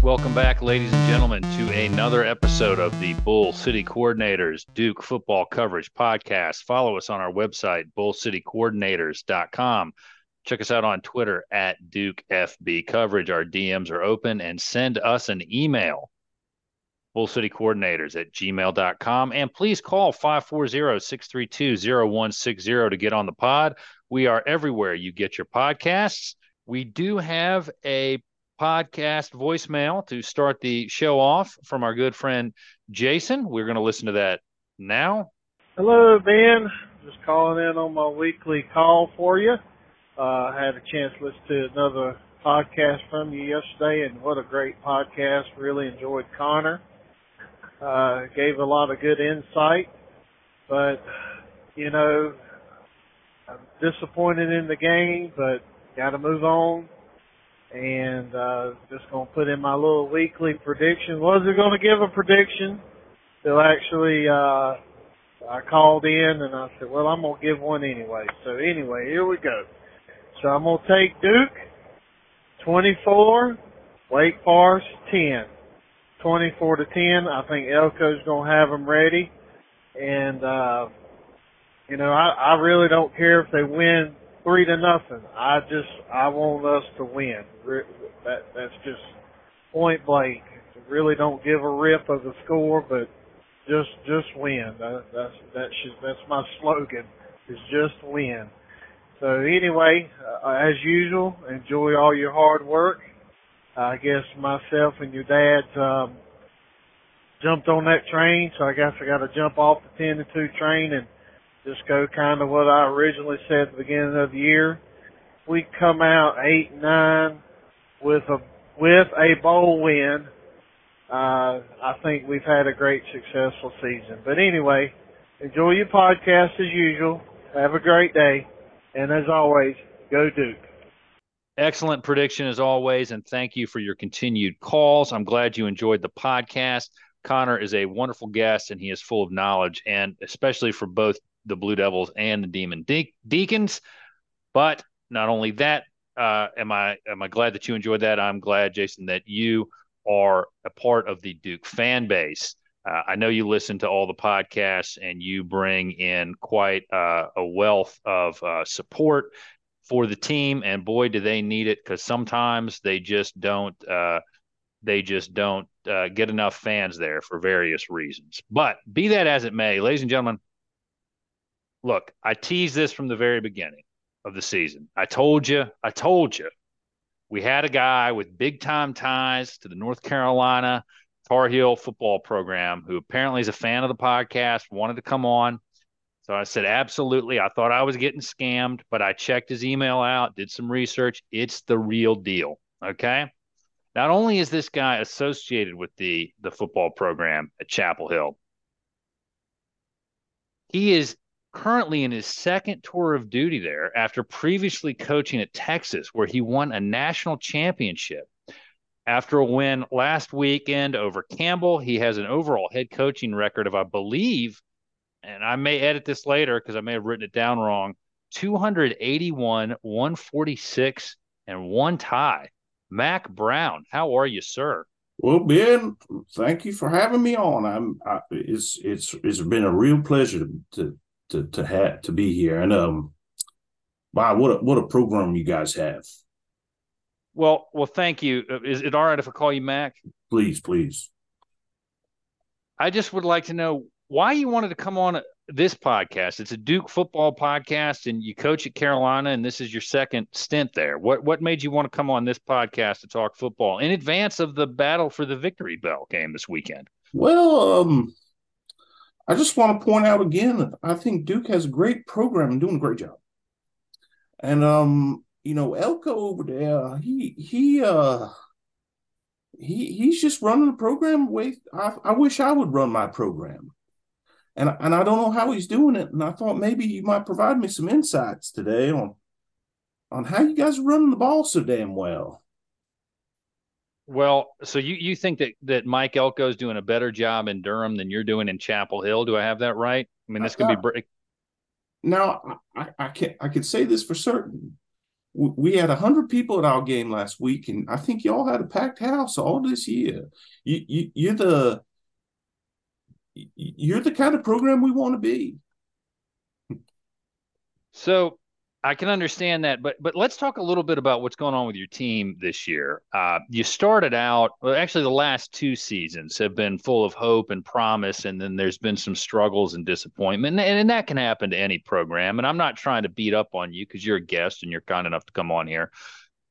Welcome back, ladies and gentlemen, to another episode of the Bull City Coordinators Duke Football Coverage Podcast. Follow us on our website, bullcitycoordinators.com. Check us out on Twitter at Duke FB Coverage. Our DMs are open and send us an email, bullcitycoordinators at gmail.com. And please call 540 632 0160 to get on the pod. We are everywhere you get your podcasts. We do have a podcast voicemail to start the show off from our good friend Jason. We're going to listen to that now. Hello, Ben. Just calling in on my weekly call for you. Uh, I had a chance to listen to another podcast from you yesterday, and what a great podcast. Really enjoyed Connor. Uh, gave a lot of good insight, but, you know, I'm disappointed in the game, but got to move on and uh, just gonna put in my little weekly prediction. Wasn't gonna give a prediction till actually uh, I called in and I said, well, I'm gonna give one anyway. So anyway, here we go. So I'm gonna take Duke 24, Wake Forest 10. 24 to 10. I think Elko's gonna have them ready, and uh, you know I, I really don't care if they win three to nothing. I just I want us to win. That that's just point blank. Really don't give a rip of the score, but just just win. That, that's that's just, that's my slogan. Is just win. So anyway, uh, as usual, enjoy all your hard work. I guess myself and your dad um, jumped on that train, so I guess I got to jump off the ten to two train and just go kind of what I originally said at the beginning of the year. We come out eight nine with a with a bowl win. Uh, I think we've had a great successful season. But anyway, enjoy your podcast as usual. Have a great day, and as always, go Duke. Excellent prediction as always, and thank you for your continued calls. I'm glad you enjoyed the podcast. Connor is a wonderful guest, and he is full of knowledge, and especially for both the Blue Devils and the Demon De- Deacons. But not only that, uh, am I am I glad that you enjoyed that? I'm glad, Jason, that you are a part of the Duke fan base. Uh, I know you listen to all the podcasts and you bring in quite uh, a wealth of uh, support for the team. And boy, do they need it because sometimes they just don't uh, they just don't uh, get enough fans there for various reasons. But be that as it may, ladies and gentlemen, look, I teased this from the very beginning of the season. I told you, I told you, we had a guy with big time ties to the North Carolina Tar Heel football program who apparently is a fan of the podcast, wanted to come on. So I said, absolutely. I thought I was getting scammed, but I checked his email out, did some research. It's the real deal. Okay. Not only is this guy associated with the, the football program at Chapel Hill, he is currently in his second tour of duty there after previously coaching at Texas, where he won a national championship. After a win last weekend over Campbell, he has an overall head coaching record of, I believe, and I may edit this later because I may have written it down wrong 281, 146, and one tie. Mack Brown, how are you, sir? Well, Ben, thank you for having me on. I'm. I, it's it's it's been a real pleasure to, to to have to be here. And um, wow, what a what a program you guys have. Well, well, thank you. Uh, is it all right if I call you Mack? Please, please. I just would like to know why you wanted to come on this podcast. It's a Duke football podcast, and you coach at Carolina, and this is your second stint there. What what made you want to come on this podcast to talk football in advance of the battle for the victory bell game this weekend? Well, um, I just want to point out again that I think Duke has a great program and doing a great job. And um, you know, Elko over there, he he uh he he's just running the program way I, I wish I would run my program. And and I don't know how he's doing it. And I thought maybe you might provide me some insights today on on how you guys are running the ball so damn well. Well, so you you think that that Mike Elko is doing a better job in Durham than you're doing in Chapel Hill? Do I have that right? I mean, this could be. Uh, now, I, I can I can say this for certain. we had 100 people at our game last week and i think y'all had a packed house all this year you, you you're the you're the kind of program we want to be so I can understand that, but but let's talk a little bit about what's going on with your team this year. Uh, you started out, well, actually, the last two seasons have been full of hope and promise, and then there's been some struggles and disappointment, and, and that can happen to any program. And I'm not trying to beat up on you because you're a guest and you're kind enough to come on here.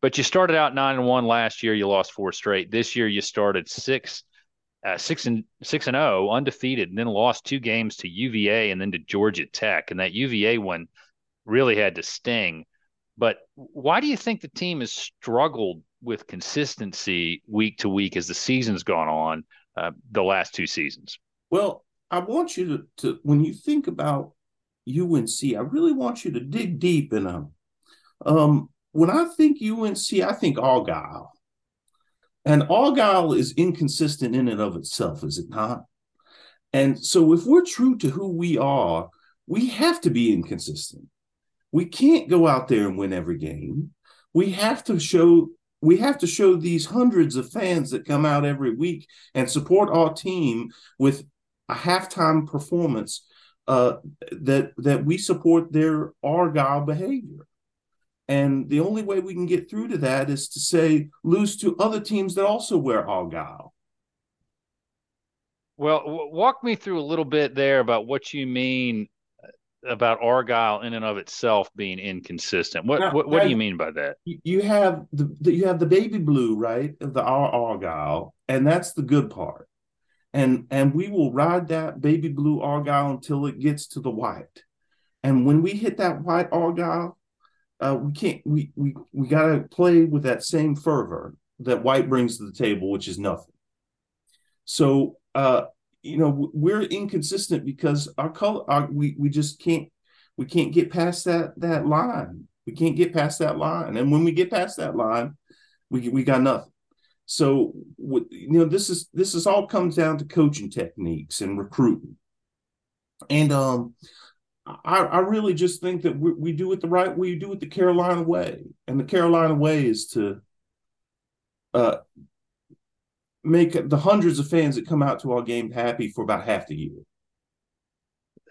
But you started out nine and one last year. You lost four straight. This year, you started six, uh, six and six and zero, oh, undefeated, and then lost two games to UVA and then to Georgia Tech. And that UVA one really had to sting. But why do you think the team has struggled with consistency week to week as the season's gone on uh, the last two seasons? Well, I want you to, to, when you think about UNC, I really want you to dig deep in them. Um, when I think UNC, I think Argyle. And Argyle is inconsistent in and of itself, is it not? And so if we're true to who we are, we have to be inconsistent. We can't go out there and win every game. We have to show we have to show these hundreds of fans that come out every week and support our team with a halftime performance uh, that that we support their argyle behavior. And the only way we can get through to that is to say lose to other teams that also wear argyle. Well, w- walk me through a little bit there about what you mean about Argyle in and of itself being inconsistent. What now, what, what do you mean by that? You have the, the, you have the baby blue, right? The Argyle, and that's the good part. And and we will ride that baby blue Argyle until it gets to the white. And when we hit that white Argyle, uh, we can't we we we got to play with that same fervor that white brings to the table, which is nothing. So uh, you know we're inconsistent because our color our, we we just can't we can't get past that that line. We can't get past that line. And when we get past that line we we got nothing. So you know this is this is all comes down to coaching techniques and recruiting. And um I, I really just think that we, we do it the right way. We do it the Carolina way, and the Carolina way is to uh, make the hundreds of fans that come out to our game happy for about half the year.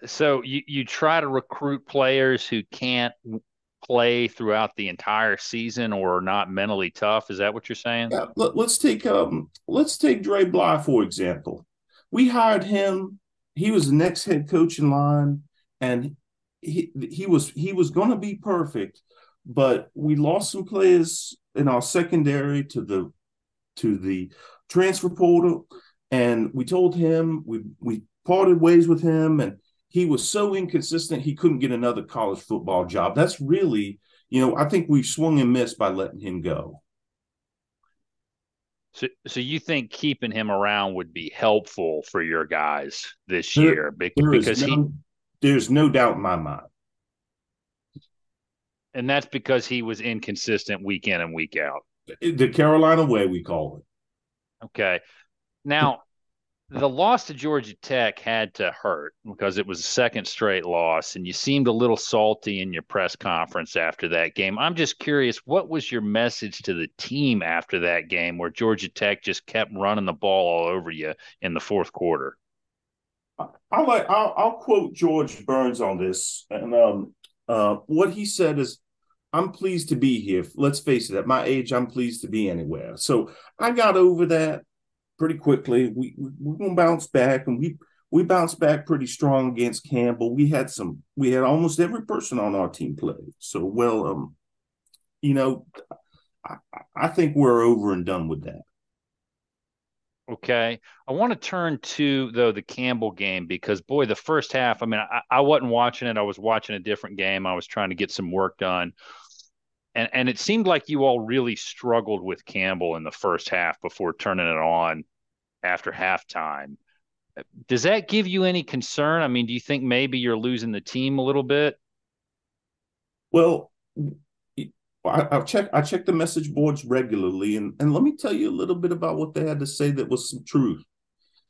So you, you try to recruit players who can't play throughout the entire season or are not mentally tough. Is that what you're saying? Yeah, let, us take um let's take Dre Bly for example. We hired him. He was the next head coach in line, and he he was he was going to be perfect, but we lost some players in our secondary to the to the transfer portal, and we told him we we parted ways with him, and he was so inconsistent he couldn't get another college football job. That's really, you know, I think we swung and missed by letting him go. So, so you think keeping him around would be helpful for your guys this there, year because no, he there's no doubt in my mind. And that's because he was inconsistent week in and week out. The Carolina way, we call it. Okay. Now, the loss to Georgia Tech had to hurt because it was a second straight loss, and you seemed a little salty in your press conference after that game. I'm just curious, what was your message to the team after that game where Georgia Tech just kept running the ball all over you in the fourth quarter? I'll, like, I'll, I'll quote George Burns on this, and um, uh, what he said is, I'm pleased to be here. Let's face it, at my age, I'm pleased to be anywhere. So I got over that pretty quickly. We, we we're bounce back, and we we bounced back pretty strong against Campbell. We had some. We had almost every person on our team play. So well, um, you know, I, I think we're over and done with that. Okay. I want to turn to though the Campbell game because boy, the first half, I mean, I, I wasn't watching it. I was watching a different game. I was trying to get some work done. And and it seemed like you all really struggled with Campbell in the first half before turning it on after halftime. Does that give you any concern? I mean, do you think maybe you're losing the team a little bit? Well, I, I check I check the message boards regularly, and and let me tell you a little bit about what they had to say that was some truth.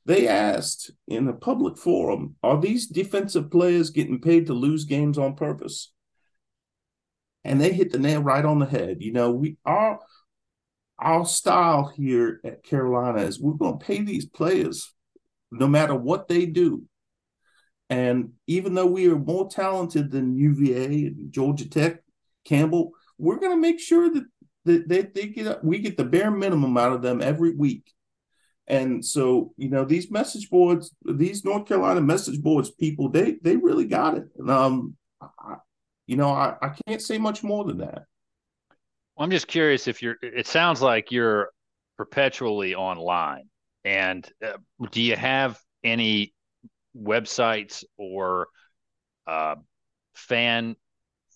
They asked in a public forum, "Are these defensive players getting paid to lose games on purpose?" and they hit the nail right on the head. You know, we our our style here at Carolina is we're going to pay these players no matter what they do. And even though we are more talented than UVA and Georgia Tech, Campbell, we're going to make sure that, that they, they get we get the bare minimum out of them every week. And so, you know, these message boards, these North Carolina message boards people, they they really got it. And um, I, you know, I, I can't say much more than that. Well, I'm just curious if you're. It sounds like you're perpetually online, and uh, do you have any websites or uh, fan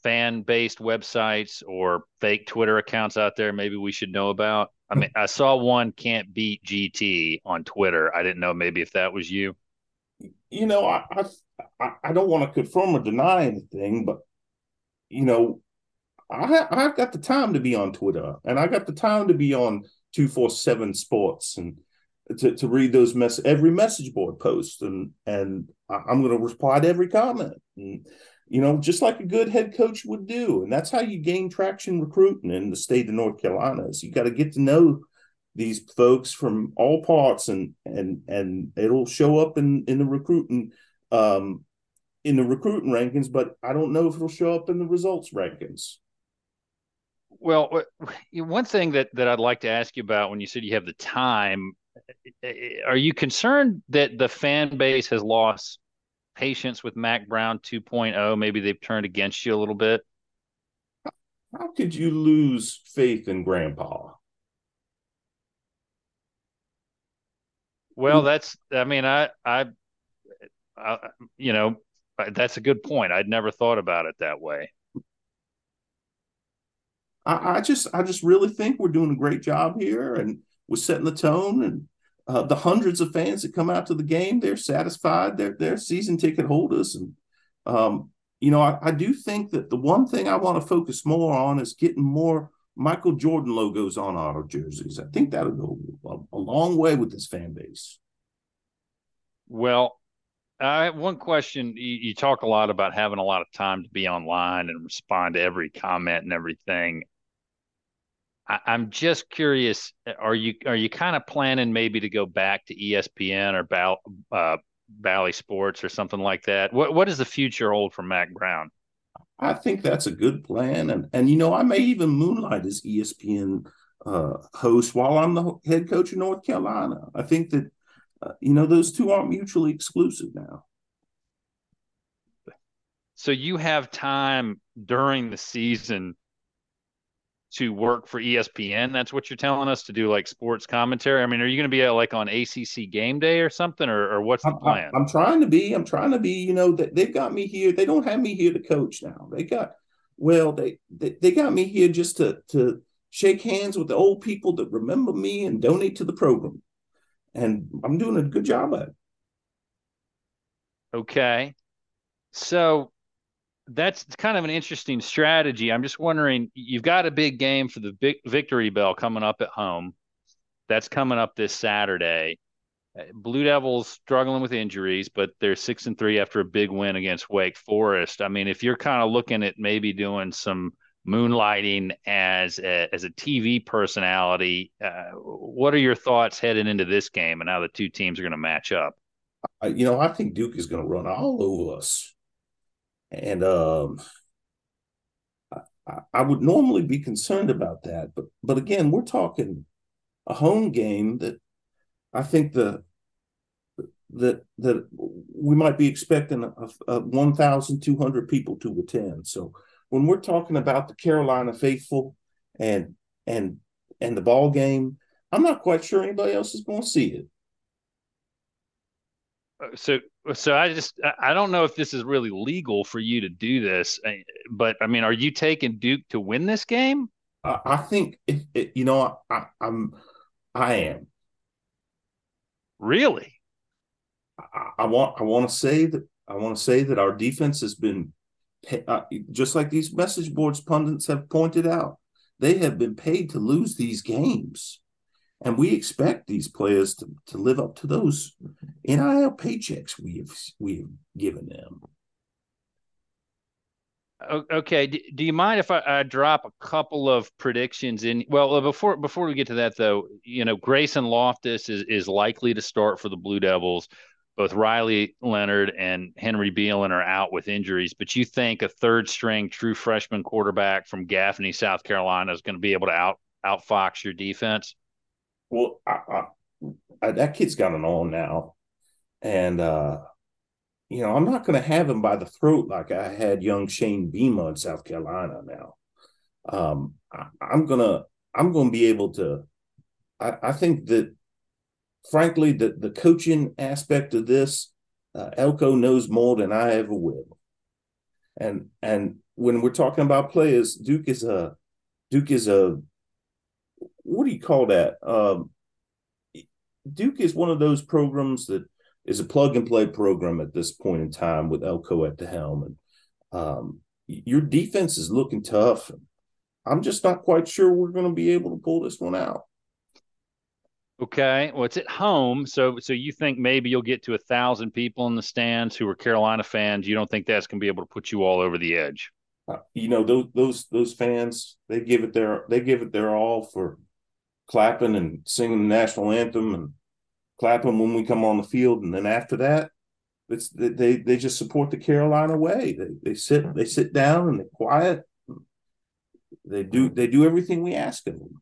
fan based websites or fake Twitter accounts out there? Maybe we should know about. I mean, I saw one can't beat GT on Twitter. I didn't know maybe if that was you. You know, I I, I don't want to confirm or deny anything, but you know, I I've got the time to be on Twitter and I got the time to be on two four seven Sports and to, to read those mess every message board post and and I'm going to reply to every comment and you know just like a good head coach would do. And that's how you gain traction recruiting in the state of North Carolina is you got to get to know these folks from all parts and and and it'll show up in in the recruiting um in the recruiting rankings but I don't know if it'll show up in the results rankings. Well, uh, one thing that that I'd like to ask you about when you said you have the time, uh, uh, are you concerned that the fan base has lost patience with Mack Brown 2.0? Maybe they've turned against you a little bit. How could you lose faith in Grandpa? Well, that's. I mean, I, I, I, you know, that's a good point. I'd never thought about it that way. I, I, just I just really think we're doing a great job here, and we're setting the tone. And uh, the hundreds of fans that come out to the game, they're satisfied. They're they're season ticket holders, and um, you know I, I do think that the one thing I want to focus more on is getting more Michael Jordan logos on our jerseys. I think that'll go a, a long way with this fan base. Well, I have one question. You, you, talk a lot about having a lot of time to be online and respond to every comment and everything. I, am just curious. Are you are you kind of planning maybe to go back to ESPN or Ball, uh, Bally Sports or something like that? What what does the future hold for Mack Brown? I think that's a good plan, and and you know I may even moonlight as ESPN uh, host while I'm the head coach of North Carolina. I think that uh, you know those two aren't mutually exclusive now. So you have time during the season to work for ESPN. That's what you're telling us to do, like sports commentary. I mean, are you going to be at, like on ACC game day or something, or, or what's the plan? I, am trying to be. I'm trying to be. You know, that they've got me here. They don't have me here to coach now. They got well, they they, they got me here just to to shake hands with the old people that remember me and donate to the program, and I'm doing a good job at it. Okay, so that's kind of an interesting strategy. I'm just wondering, you've got a big game for the big Victory Bell coming up at home. That's coming up this Saturday. Uh, Blue Devils struggling with injuries, but they're six and three after a big win against Wake Forest. I mean, if you're kind of looking at maybe doing some moonlighting as a, as a TV personality, uh, what are your thoughts heading into this game and how the two teams are going to match up? You know, I think Duke is going to run all over us. And um, I, I would normally be concerned about that, but but again, we're talking a home game that I think the that that we might be expecting a, a 1,200 people to attend. So when we're talking about the Carolina faithful and and and the ball game, I'm not quite sure anybody else is going to see it. Uh, so so I just I don't know if this is really legal for you to do this, uh, but I mean, are you taking Duke to win this game? I think if it, you know I, I'm I am really. I, I want I want to say that I want to say that our defense has been uh, just like these message boards pundits have pointed out. They have been paid to lose these games. And we expect these players to, to live up to those NIL paychecks we have we have given them. Okay. Do you mind if I, I, drop a couple of predictions in? Well, before before we get to that, though, you know, Grayson Loftis is is likely to start for the Blue Devils. Both Riley Leonard and Henry Belin are out with injuries, but you think a third string true freshman quarterback from Gaffney, South Carolina, is going to be able to out outfox your defense? Well, I, I, that kid's got an arm now, and uh, you know I'm not going to have him by the throat like I had young Shane Beamer in South Carolina. Now, um, I, am gonna I'm gonna be able to. I, I think that, frankly, the the coaching aspect of this, uh, Elko knows more than I ever will, and and when we're talking about players, Duke is a Duke is a what do you call that? Um, Duke is one of those programs that is a plug and play program at this point in time with Elko at the helm. And um, your defense is looking tough. I'm just not quite sure we're going to be able to pull this one out. Okay, well, it's at home, so so you think maybe you'll get to a thousand people in the stands who are Carolina fans? You don't think that's going to be able to put you all over the edge? Uh, you know those those those fans they give it their they give it their all for clapping and singing the national anthem and clapping when we come on the field, and then after that, it's they they just support the Carolina way. They they sit they sit down and they're quiet. They do they do everything we ask of them.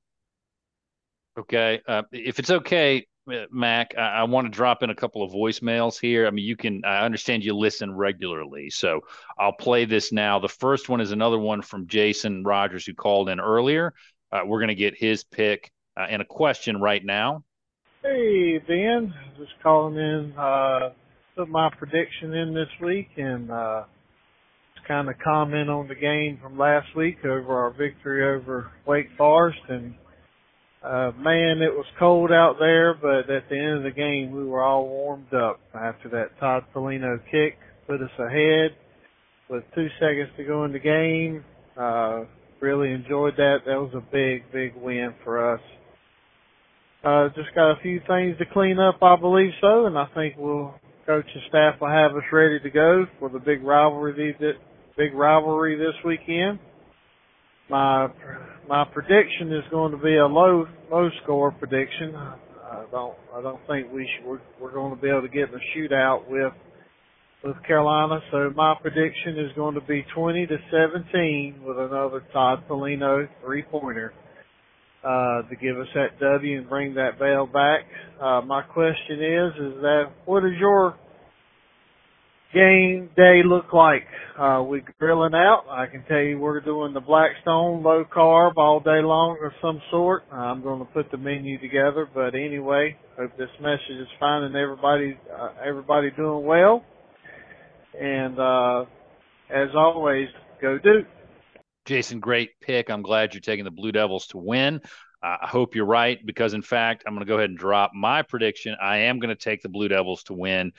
Okay, uh, if it's okay, uh, Mack, I, I, want to drop in a couple of voicemails here. I mean, you can, I understand you listen regularly, so I'll play this now. The first one is another one from Jason Rogers, who called in earlier. Uh, we're going to get his pick uh, and a question right now. Hey, Ben. Just calling in, uh, put my prediction in this week and, uh, just kind of comment on the game from last week over our victory over Wake Forest. And, uh, man, it was cold out there, but at the end of the game, we were all warmed up after that Todd Pelino kick put us ahead with two seconds to go in the game. Uh, really enjoyed that. That was a big, big win for us. Uh, just got a few things to clean up, I believe so, and I think we'll coach and staff will have us ready to go for the big rivalry that big rivalry this weekend. My my prediction is going to be a low low score prediction. I don't I don't think we should, we're, we're going to be able to get in a shootout with with Carolina. So my prediction is going to be 20 to 17 with another Todd Pelino three pointer uh, to give us that W and bring that veil back. Uh, my question is, is that what does your game day look like? Uh, we grilling out. I can tell you we're doing the Blackstone low carb all day long of some sort. I'm going to put the menu together, but anyway, hope this message is finding everybody, uh, everybody doing well. And, uh, as always, go Duke. Jason, great pick. I'm glad you're taking the Blue Devils to win. Uh, I hope you're right because, in fact, I'm going to go ahead and drop my prediction. I am going to take the Blue Devils to win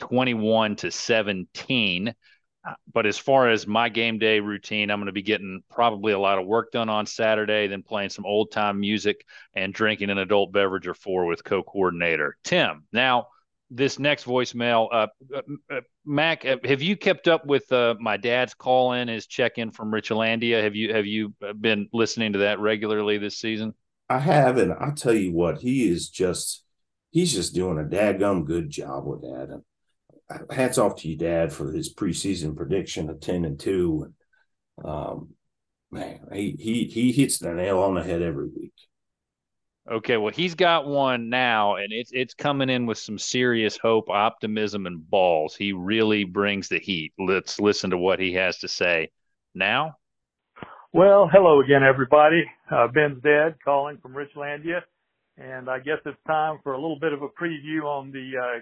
21 to 17. Uh, but as far as my game day routine, I'm going to be getting probably a lot of work done on Saturday, then playing some old time music and drinking an adult beverage or four with co coordinator Tim. Now, this next voicemail, uh, uh, uh Mack, uh, have you kept up with uh, my dad's call in, his check in from Richlandia? Have you have you been listening to that regularly this season? I have, and I'll tell you what, he is just he's just doing a dadgum good job with that. And hats off to you, Dad, for his preseason prediction of ten and two. And Um, man, he he he hits the nail on the head every week. Okay, well, he's got one now, and it's it's coming in with some serious hope, optimism, and balls. He really brings the heat. Let's listen to what he has to say now. Well, hello again, everybody. Uh, Ben's dad calling from Richlandia, and I guess it's time for a little bit of a preview on the uh,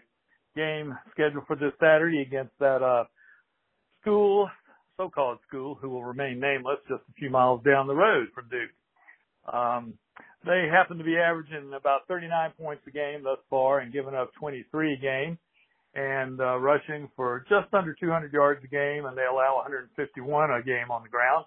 game scheduled for this Saturday against that uh, school, so-called school, who will remain nameless, just a few miles down the road from Duke. Um, they happen to be averaging about 39 points a game thus far and giving up 23 a game and uh, rushing for just under 200 yards a game, and they allow 151 a game on the ground.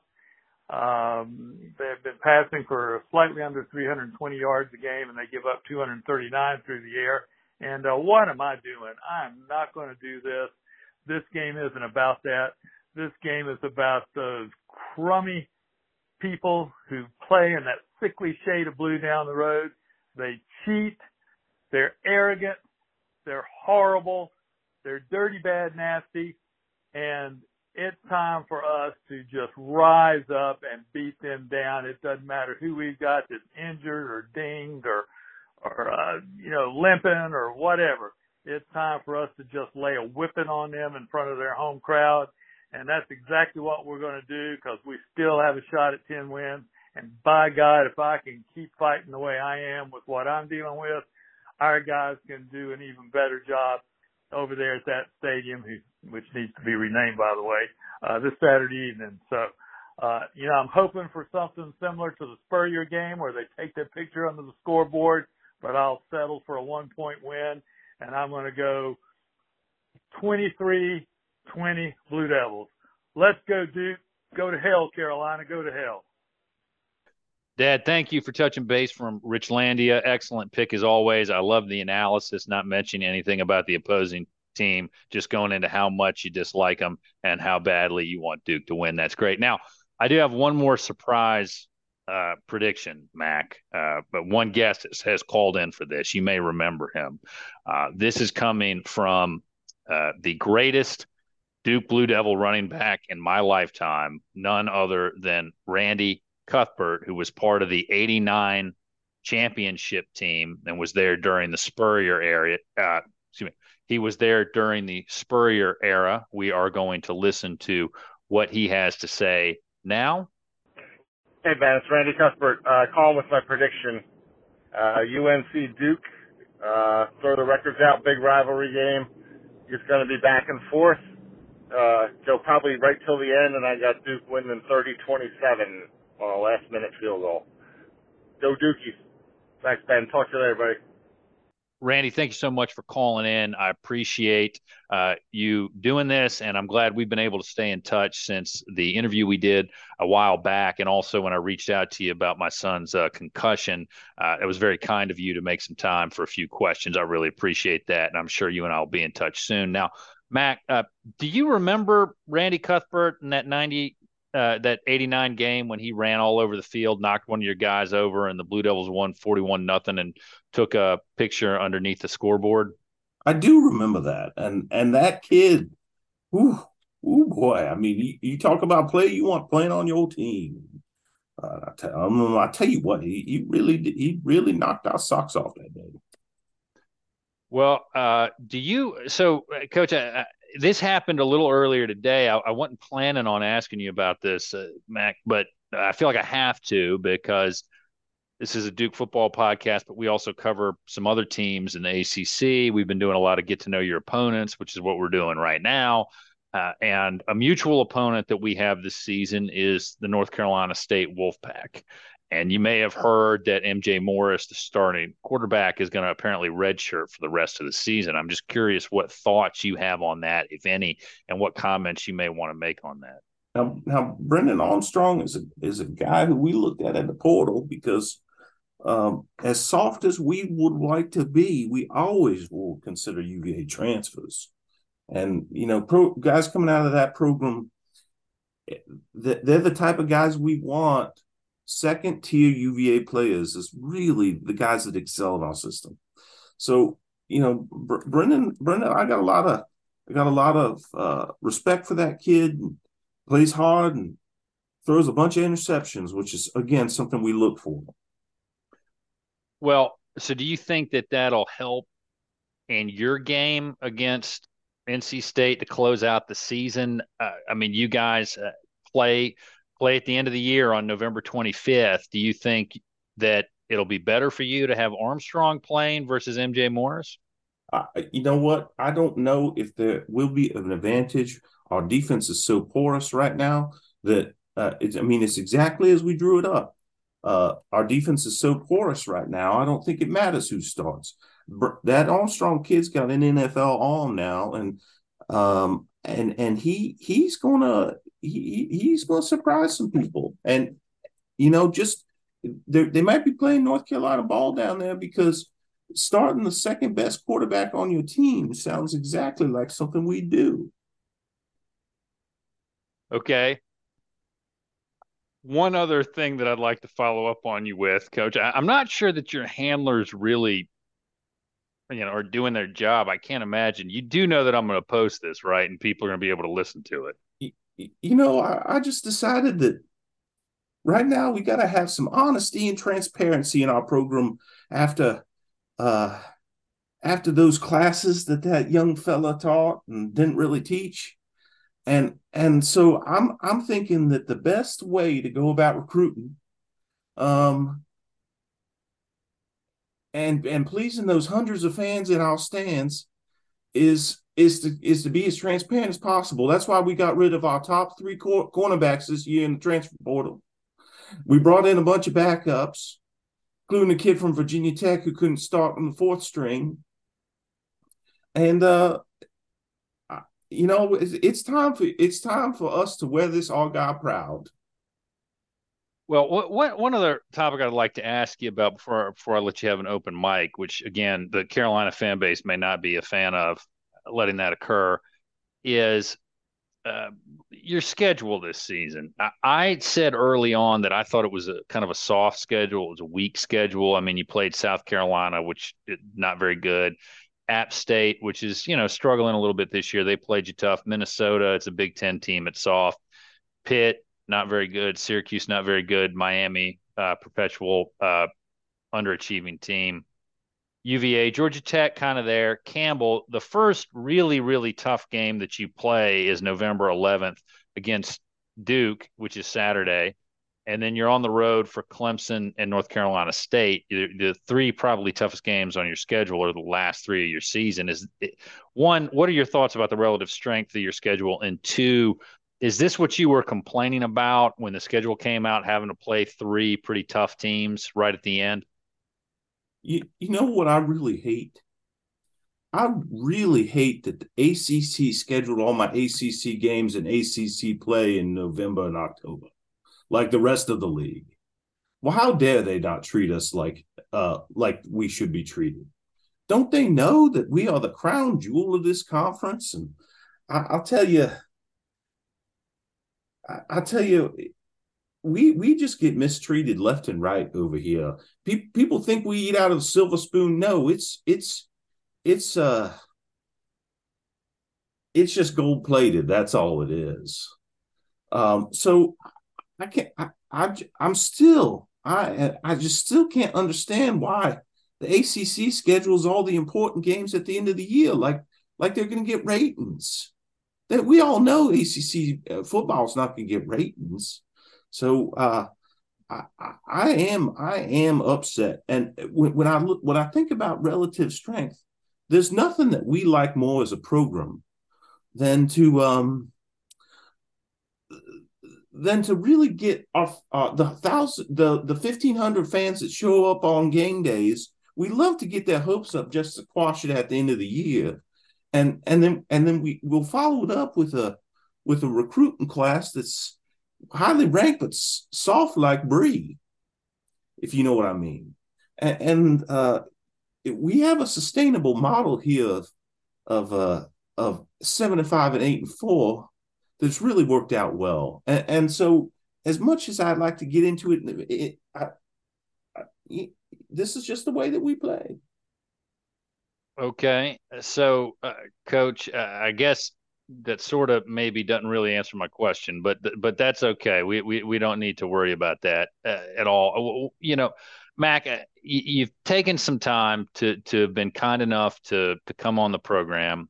Um, they've been passing for slightly under 320 yards a game, and they give up 239 through the air. And uh, what am I doing? I'm not going to do this. This game isn't about that. This game is about those crummy people who play in that sickly shade of blue down the road. They cheat. They're arrogant. They're horrible. They're dirty, bad, nasty. And it's time for us to just rise up and beat them down. It doesn't matter who we've got that's injured or dinged or, or, uh, you know, limping or whatever. It's time for us to just lay a whipping on them in front of their home crowd. And that's exactly what we're going to do because we still have a shot at 10 wins. And by God, if I can keep fighting the way I am with what I'm dealing with, our guys can do an even better job over there at that stadium, which needs to be renamed, by the way, uh, this Saturday evening. So, uh, you know, I'm hoping for something similar to the Spurrier game where they take their picture under the scoreboard, but I'll settle for a one point win and I'm going to go 23 20 Blue Devils. Let's go, Duke. Go to hell, Carolina. Go to hell. Dad, thank you for touching base from Richlandia. Excellent pick as always. I love the analysis, not mentioning anything about the opposing team, just going into how much you dislike them and how badly you want Duke to win. That's great. Now, I do have one more surprise uh, prediction, Mack, uh, but one guest has, has, called in for this. You may remember him. Uh, this is coming from uh, the greatest Duke Blue Devil running back in my lifetime, none other than Randy Cuthbert, who was part of the 89 championship team and was there during the Spurrier area. Uh, excuse me. He was there during the Spurrier era. We are going to listen to what he has to say now. Hey, Ben, it's Randy Cuthbert. Uh, calling with my prediction. Uh, UNC Duke, uh, throw the records out, big rivalry game. It's going to be back and forth. Uh, go probably right till the end, and I got Duke winning 30-27 on a last minute field goal. Go Dukies. Thanks, Ben. Talk to you later, buddy. Randy, thank you so much for calling in. I appreciate uh, you doing this, and I'm glad we've been able to stay in touch since the interview we did a while back, and also when I reached out to you about my son's uh, concussion. Uh, it was very kind of you to make some time for a few questions. I really appreciate that, and I'm sure you and I will be in touch soon. Now, Mack, uh, do you remember Randy Cuthbert in that 90 uh, that 89 game when he ran all over the field, knocked one of your guys over, and the Blue Devils won 41 nothing and took a picture underneath the scoreboard? I do remember that. And and that kid, ooh, ooh boy. I mean, you, you talk about play you want playing on your team. Uh, I, tell, um, I tell you what, he, he really he really knocked our socks off that day. Well, uh, do you? So, uh, Coach, I, this happened a little earlier today. I, I wasn't planning on asking you about this, uh, Mack, but I feel like I have to because this is a Duke football podcast, but we also cover some other teams in the ACC. We've been doing a lot of get to know your opponents, which is what we're doing right now. Uh, and a mutual opponent that we have this season is the North Carolina State Wolfpack. And you may have heard that MJ Morris, the starting quarterback, is going to apparently redshirt for the rest of the season. I'm just curious what thoughts you have on that, if any, and what comments you may want to make on that. Now, now Brennan Armstrong is a is a guy who we looked at in the portal because um, as soft as we would like to be, we always will consider UVA transfers. And you know, pro, guys coming out of that program, eh, they're the type of guys we want second tier UVA players is really the guys that excel in our system. So, you know, Br- Brendan, Brendan, I got a lot of, I got a lot of uh, respect for that kid. Plays hard and throws a bunch of interceptions, which is again something we look for. Well, so do you think that that'll help in your game against NC State to close out the season? Uh, I mean, you guys uh, play play at the end of the year on November 25th, do you think that it'll be better for you to have Armstrong playing versus MJ Morris? Uh, you know what? I don't know if there will be an advantage. Our defense is so porous right now that uh, I mean, it's exactly as we drew it up. Uh, our defense is so porous right now. I don't think it matters who starts. That Armstrong kid's got an NFL arm now, and um, and and he he's gonna he, he's going to surprise some people. And, you know, just they they might be playing North Carolina ball down there because starting the second best quarterback on your team sounds exactly like something we do. Okay. One other thing that I'd like to follow up on you with, Coach. I, I'm not sure that your handlers really, you know, are doing their job. I can't imagine. You do know that I'm going to post this, right? And people are going to be able to listen to it. You, know, I, I just decided that right now we got to have some honesty and transparency in our program after uh after those classes that that young fella taught and didn't really teach. And and so i'm i'm thinking that the best way to go about recruiting um and and pleasing those hundreds of fans in our stands is is to is to be as transparent as possible that's why we got rid of our top three cor- cornerbacks this year in the transfer portal we brought in a bunch of backups, including a kid from Virginia Tech who couldn't start on the fourth string. And uh, you know, it's, it's time for it's time for us to wear this argyle proud. Well, what, what, one other topic I'd like to ask you about before before I let you have an open mic, which again the Carolina fan base may not be a fan of letting that occur, is uh, your schedule this season. I, I, said early on that I thought it was a kind of a soft schedule. It was a weak schedule. I mean, you played South Carolina, which not very good. App State, which is you know struggling a little bit this year. They played you tough. Minnesota, it's a Big Ten team. It's soft. Pitt, not very good. Syracuse, not very good. Miami, uh, perpetual uh, underachieving team. UVA, Georgia Tech, kind of there. Campbell, the first really, really tough game that you play is November 11th against Duke, which is Saturday. And then you're on the road for Clemson and North Carolina State. The three probably toughest games on your schedule are the last three of your season. Is one, what are your thoughts about the relative strength of your schedule? And two, is this what you were complaining about when the schedule came out, having to play three pretty tough teams right at the end? You, you know what I really hate? I really hate that the ACC scheduled all my ACC games and ACC play in November and October, like the rest of the league. Well, how dare they not treat us like uh like we should be treated? Don't they know that we are the crown jewel of this conference? And I, will tell you, I, I'll tell you, we we just get mistreated left and right over here. Pe- people think we eat out of a silver spoon. No, it's it's it's uh it's just gold plated. That's all it is. Um, so I can't. I, I I'm still I I just still can't understand why the ACC schedules all the important games at the end of the year, like like they're going to get ratings. That we all know ACC uh, football is not going to get ratings. So uh, I, I am I am upset, and when, when I look when I think about relative strength, there's nothing that we like more as a program than to um than to really get our uh, the thousand the the fifteen hundred fans that show up on game days. We love to get their hopes up just to quash it at the end of the year, and and then and then we will follow it up with a with a recruiting class that's highly ranked, but soft like brie, if you know what I mean. And, and uh, we have a sustainable model here of of uh, of seven and five and eight and four that's really worked out well. And, and so, as much as I'd like to get into it, it I, this is just the way that we play. Okay, so uh, coach, uh, I guess that sort of maybe doesn't really answer my question, but but that's okay. We we we don't need to worry about that uh, at all. You know, Mack, uh, you've taken some time to to have been kind enough to to come on the program,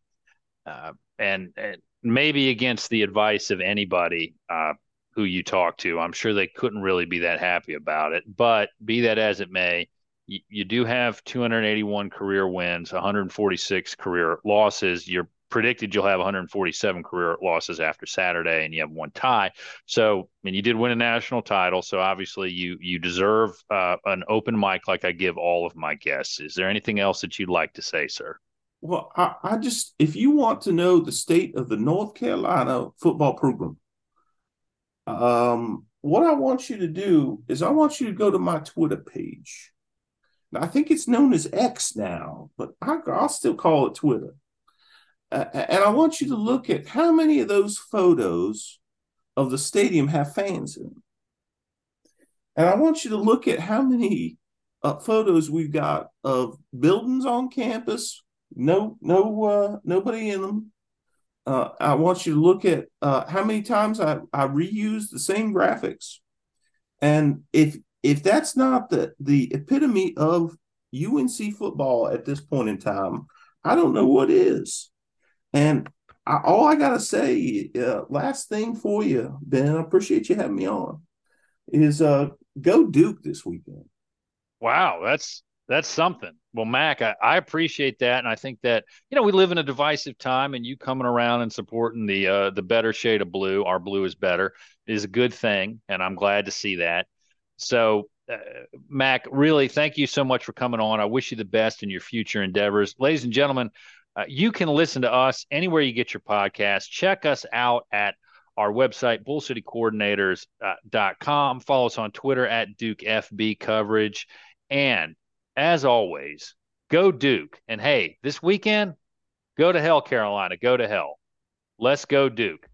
uh, and, and, maybe against the advice of anybody uh, who you talk to, I'm sure they couldn't really be that happy about it. But be that as it may. You, you do have 281 career wins, 146 career losses. You're predicted you'll have 147 career losses after Saturday, and you have one tie. So, mean, you did win a national title, so obviously you you deserve uh, an open mic like I give all of my guests. Is there anything else that you'd like to say, sir? Well, I, I just if you want to know the state of the North Carolina football program, um, what I want you to do is I want you to go to my Twitter page. Now, I think it's known as X now, but I, I'll still call it Twitter uh, and I want you to look at how many of those photos of the stadium have fans in them. And I want you to look at how many uh, photos we've got of buildings on campus, no, no, uh, nobody in them. Uh, I want you to look at uh, how many times I, I reuse the same graphics, and if if that's not the the epitome of UNC football at this point in time, I don't know what is. And I, all I gotta say, uh, last thing for you, Ben, I appreciate you having me on, is uh, go Duke this weekend. Wow, that's that's something. Well, Mack, I, I, appreciate that, and I think that you know we live in a divisive time, and you coming around and supporting the uh, the better shade of blue, our blue is better, is a good thing, and I'm glad to see that. So, uh, Mack, really, thank you so much for coming on. I wish you the best in your future endeavors, ladies and gentlemen. Uh, you can listen to us anywhere you get your podcast. Check us out at our website, bullcitycoordinators.com. Follow us on Twitter at Duke FB coverage. And as always, go Duke. And hey, this weekend, go to hell, Carolina. Go to hell. Let's go Duke.